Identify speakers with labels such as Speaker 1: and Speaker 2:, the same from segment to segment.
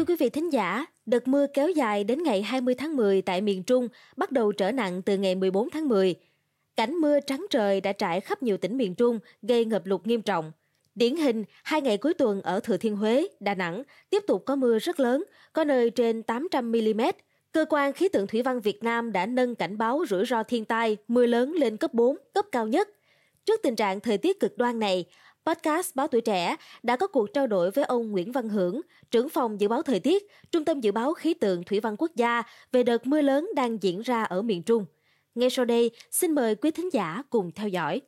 Speaker 1: Thưa quý vị thính giả, đợt mưa kéo dài đến ngày 20 tháng 10 tại miền Trung bắt đầu trở nặng từ ngày 14 tháng 10. Cảnh mưa trắng trời đã trải khắp nhiều tỉnh miền Trung, gây ngập lụt nghiêm trọng. Điển hình, hai ngày cuối tuần ở Thừa Thiên Huế, Đà Nẵng tiếp tục có mưa rất lớn, có nơi trên 800 mm. Cơ quan khí tượng thủy văn Việt Nam đã nâng cảnh báo rủi ro thiên tai mưa lớn lên cấp 4, cấp cao nhất. Trước tình trạng thời tiết cực đoan này, podcast Báo Tuổi Trẻ đã có cuộc trao đổi với ông Nguyễn Văn Hưởng, trưởng phòng dự báo thời tiết, Trung tâm Dự báo Khí tượng Thủy văn Quốc gia về đợt mưa lớn đang diễn ra ở miền Trung. Ngay sau đây, xin mời quý thính giả cùng theo dõi.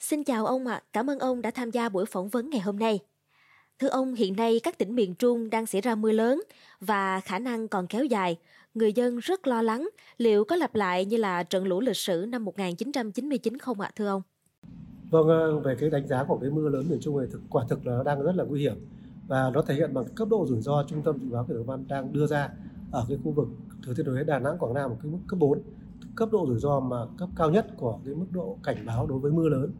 Speaker 1: Xin chào ông ạ, à. cảm ơn ông đã tham gia buổi phỏng vấn ngày hôm nay. Thưa ông, hiện nay các tỉnh miền Trung đang xảy ra mưa lớn và khả năng còn kéo dài. Người dân rất lo lắng liệu có lặp lại như là trận lũ lịch sử năm 1999 không ạ thưa ông?
Speaker 2: Vâng, ờ, về cái đánh giá của cái mưa lớn miền Trung này thực quả thực là nó đang rất là nguy hiểm và nó thể hiện bằng cấp độ rủi ro trung tâm dự báo khí tượng văn đang đưa ra ở cái khu vực Thừa Thiên Huế, Đà Nẵng, Quảng Nam một cái mức cấp 4 cấp độ rủi ro mà cấp cao nhất của cái mức độ cảnh báo đối với mưa lớn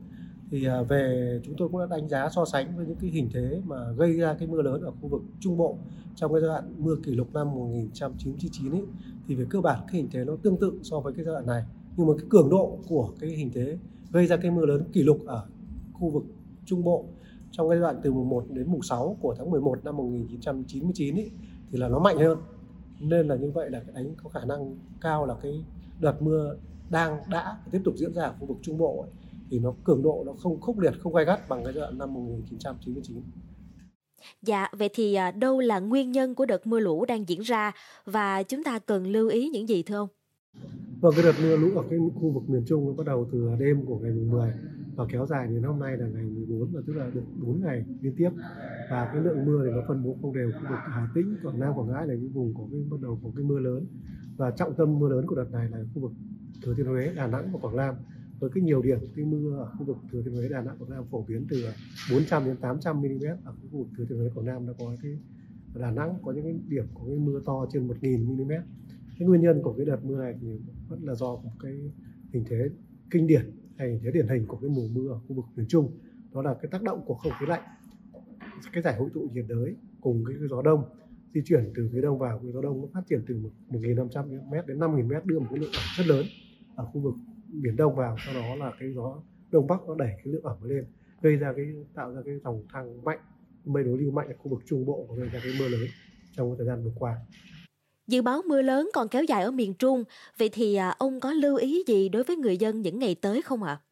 Speaker 2: thì à, về chúng tôi cũng đã đánh giá so sánh với những cái hình thế mà gây ra cái mưa lớn ở khu vực Trung Bộ trong cái giai đoạn mưa kỷ lục năm 1999 ấy, thì về cơ bản cái hình thế nó tương tự so với cái giai đoạn này. Nhưng mà cái cường độ của cái hình thế gây ra cái mưa lớn kỷ lục ở khu vực Trung Bộ trong cái giai đoạn từ mùng 1 đến mùng 6 của tháng 11 năm 1999 ấy, thì là nó mạnh hơn. Nên là như vậy là cái đánh có khả năng cao là cái đợt mưa đang đã tiếp tục diễn ra ở khu vực Trung Bộ ấy, thì nó cường độ nó không khốc liệt không gai gắt bằng cái giai đoạn năm 1999
Speaker 1: Dạ, vậy thì à, đâu là nguyên nhân của đợt mưa lũ đang diễn ra và chúng ta cần lưu ý những gì thưa ông?
Speaker 2: Vâng, cái đợt mưa lũ ở cái khu vực miền Trung nó bắt đầu từ đêm của ngày 10 và kéo dài đến hôm nay là ngày 14 và tức là được 4 ngày liên tiếp. Và cái lượng mưa thì nó phân bố không đều khu vực Hà Tĩnh, Quảng Nam, Quảng Ngãi là những vùng có cái bắt đầu có cái mưa lớn. Và trọng tâm mưa lớn của đợt này là khu vực Thừa Thiên Huế, Đà Nẵng và Quảng Nam với cái nhiều điểm, cái mưa ở khu vực thừa thiên huế, đà nẵng, quảng nam phổ biến từ à, 400 đến 800 mm ở khu vực thừa thiên huế, quảng nam đã có cái đà nẵng có những cái điểm có cái mưa to trên 1.000 mm cái nguyên nhân của cái đợt mưa này thì vẫn là do một cái hình thế kinh điển hay hình thế điển hình của cái mùa mưa ở khu vực miền trung. Đó là cái tác động của không khí lạnh, cái giải hội tụ nhiệt đới cùng cái gió đông di chuyển từ phía đông vào. Cái gió đông nó phát triển từ 1.500 m đến 5.000 m đưa một cái lượng rất lớn ở khu vực biển đông vào sau đó là cái gió đông bắc nó đẩy cái lượng ẩm lên gây ra cái tạo ra cái dòng thang mạnh mây đối lưu mạnh ở khu vực trung bộ và gây ra cái mưa lớn trong thời gian vừa qua
Speaker 1: Dự báo mưa lớn còn kéo dài ở miền Trung, vậy thì à, ông có lưu ý gì đối với người dân những ngày tới không ạ? À?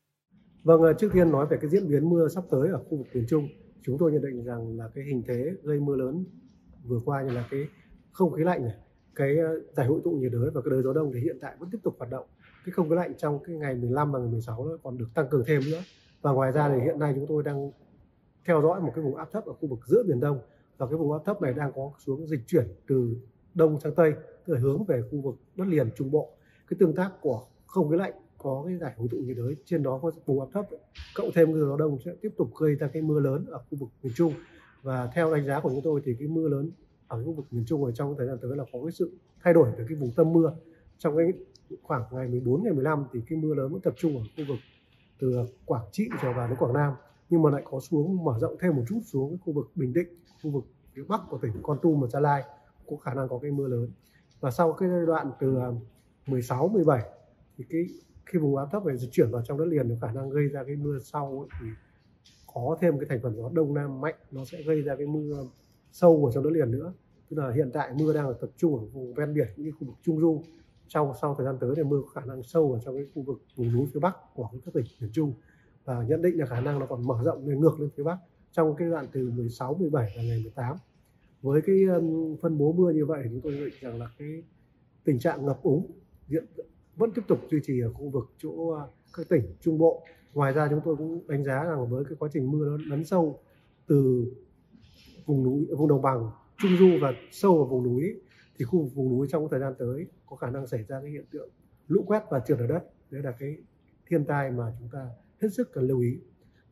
Speaker 2: Vâng, trước tiên nói về cái diễn biến mưa sắp tới ở khu vực miền Trung, chúng tôi nhận định rằng là cái hình thế gây mưa lớn vừa qua như là cái không khí lạnh này, cái giải hội tụ nhiệt đới và cái đới gió đông thì hiện tại vẫn tiếp tục hoạt động cái không khí lạnh trong cái ngày 15 và ngày 16 nó còn được tăng cường thêm nữa. Và ngoài ra thì hiện nay chúng tôi đang theo dõi một cái vùng áp thấp ở khu vực giữa biển đông. Và cái vùng áp thấp này đang có xuống dịch chuyển từ đông sang tây tức là hướng về khu vực đất liền trung bộ. Cái tương tác của không khí lạnh có cái giải hội tụ nhiệt đới trên đó có vùng áp thấp cộng thêm cái gió đông sẽ tiếp tục gây ra cái mưa lớn ở khu vực miền trung. Và theo đánh giá của chúng tôi thì cái mưa lớn ở khu vực miền trung ở trong thời gian tới là có cái sự thay đổi về cái vùng tâm mưa trong cái khoảng ngày 14 ngày 15 thì cái mưa lớn vẫn tập trung ở khu vực từ Quảng Trị trở vào đến Quảng Nam nhưng mà lại có xuống mở rộng thêm một chút xuống cái khu vực Bình Định khu vực phía bắc của tỉnh Con Tum và Gia Lai có khả năng có cái mưa lớn. Và sau cái giai đoạn từ à, 16 17 thì cái khi vùng áp thấp này di chuyển vào trong đất liền thì khả năng gây ra cái mưa sau ấy, thì có thêm cái thành phần gió đông nam mạnh nó sẽ gây ra cái mưa sâu vào trong đất liền nữa. Tức là hiện tại mưa đang tập trung ở vùng ven biển như khu vực trung du trong sau thời gian tới thì mưa có khả năng sâu ở trong cái khu vực vùng núi phía bắc của các tỉnh miền Trung. Và nhận định là khả năng nó còn mở rộng lên ngược lên phía bắc trong cái đoạn từ 16, 17 và ngày 18 với cái phân bố mưa như vậy chúng tôi định rằng là cái tình trạng ngập úng diện vẫn tiếp tục duy trì ở khu vực chỗ ờ, các tỉnh trung bộ. Ngoài ra chúng tôi cũng đánh giá rằng với cái quá trình mưa nó lấn sâu từ vùng núi vùng đồng bằng trung du và sâu vào vùng núi thì khu vực vùng núi trong thời gian tới có khả năng xảy ra cái hiện tượng lũ quét và trượt ở đất. Đấy là cái thiên tai mà chúng ta hết sức cần lưu ý.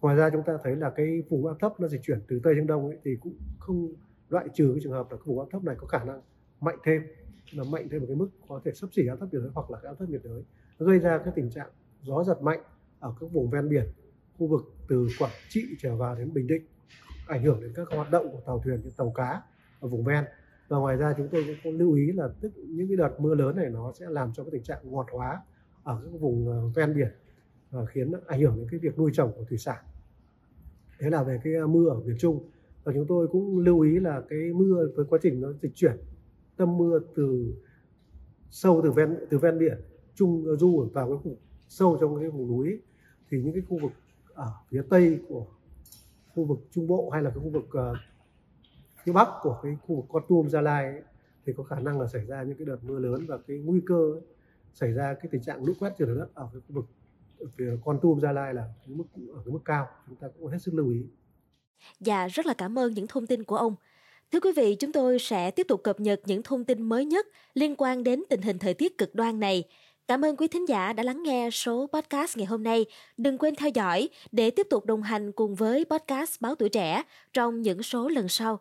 Speaker 2: Ngoài ra chúng ta thấy là cái vùng áp thấp nó dịch chuyển từ tây sang đông ấy, thì cũng không loại trừ cái trường hợp là cái vùng áp thấp này có khả năng mạnh thêm là mạnh thêm một cái mức có thể sấp xỉ áp thấp nhiệt đới hoặc là cái áp thấp nhiệt đới nó gây ra cái tình trạng gió giật mạnh ở các vùng ven biển khu vực từ Quảng Trị trở vào đến Bình Định ảnh hưởng đến các hoạt động của tàu thuyền như tàu cá ở vùng ven và ngoài ra chúng tôi cũng có lưu ý là tức những cái đợt mưa lớn này nó sẽ làm cho cái tình trạng ngọt hóa ở các vùng ờ, ven biển và khiến ảnh hưởng đến cái việc nuôi trồng của thủy sản. Thế là về cái ờ, mưa ở miền Trung và chúng tôi cũng lưu ý là cái mưa với quá trình nó dịch chuyển tâm mưa từ sâu từ ven từ ven biển trung du vào cái khu sâu trong cái vùng núi thì những cái khu vực ở phía tây của khu vực trung bộ hay là cái khu vực uh, phía bắc của cái khu vực con tum gia lai ấy, thì có khả năng là xảy ra những cái đợt mưa lớn và cái nguy cơ ấy, xảy ra cái tình trạng lũ quét trượt đất ở cái khu vực phía con tum gia lai là cái mức ở cái mức cao chúng ta cũng hết sức lưu ý
Speaker 1: Dạ, rất là cảm ơn những thông tin của ông. Thưa quý vị, chúng tôi sẽ tiếp tục cập nhật những thông tin mới nhất liên quan đến tình hình thời tiết cực đoan này. Cảm ơn quý thính giả đã lắng nghe số podcast ngày hôm nay. Đừng quên theo dõi để tiếp tục đồng hành cùng với podcast Báo Tuổi Trẻ trong những số lần sau.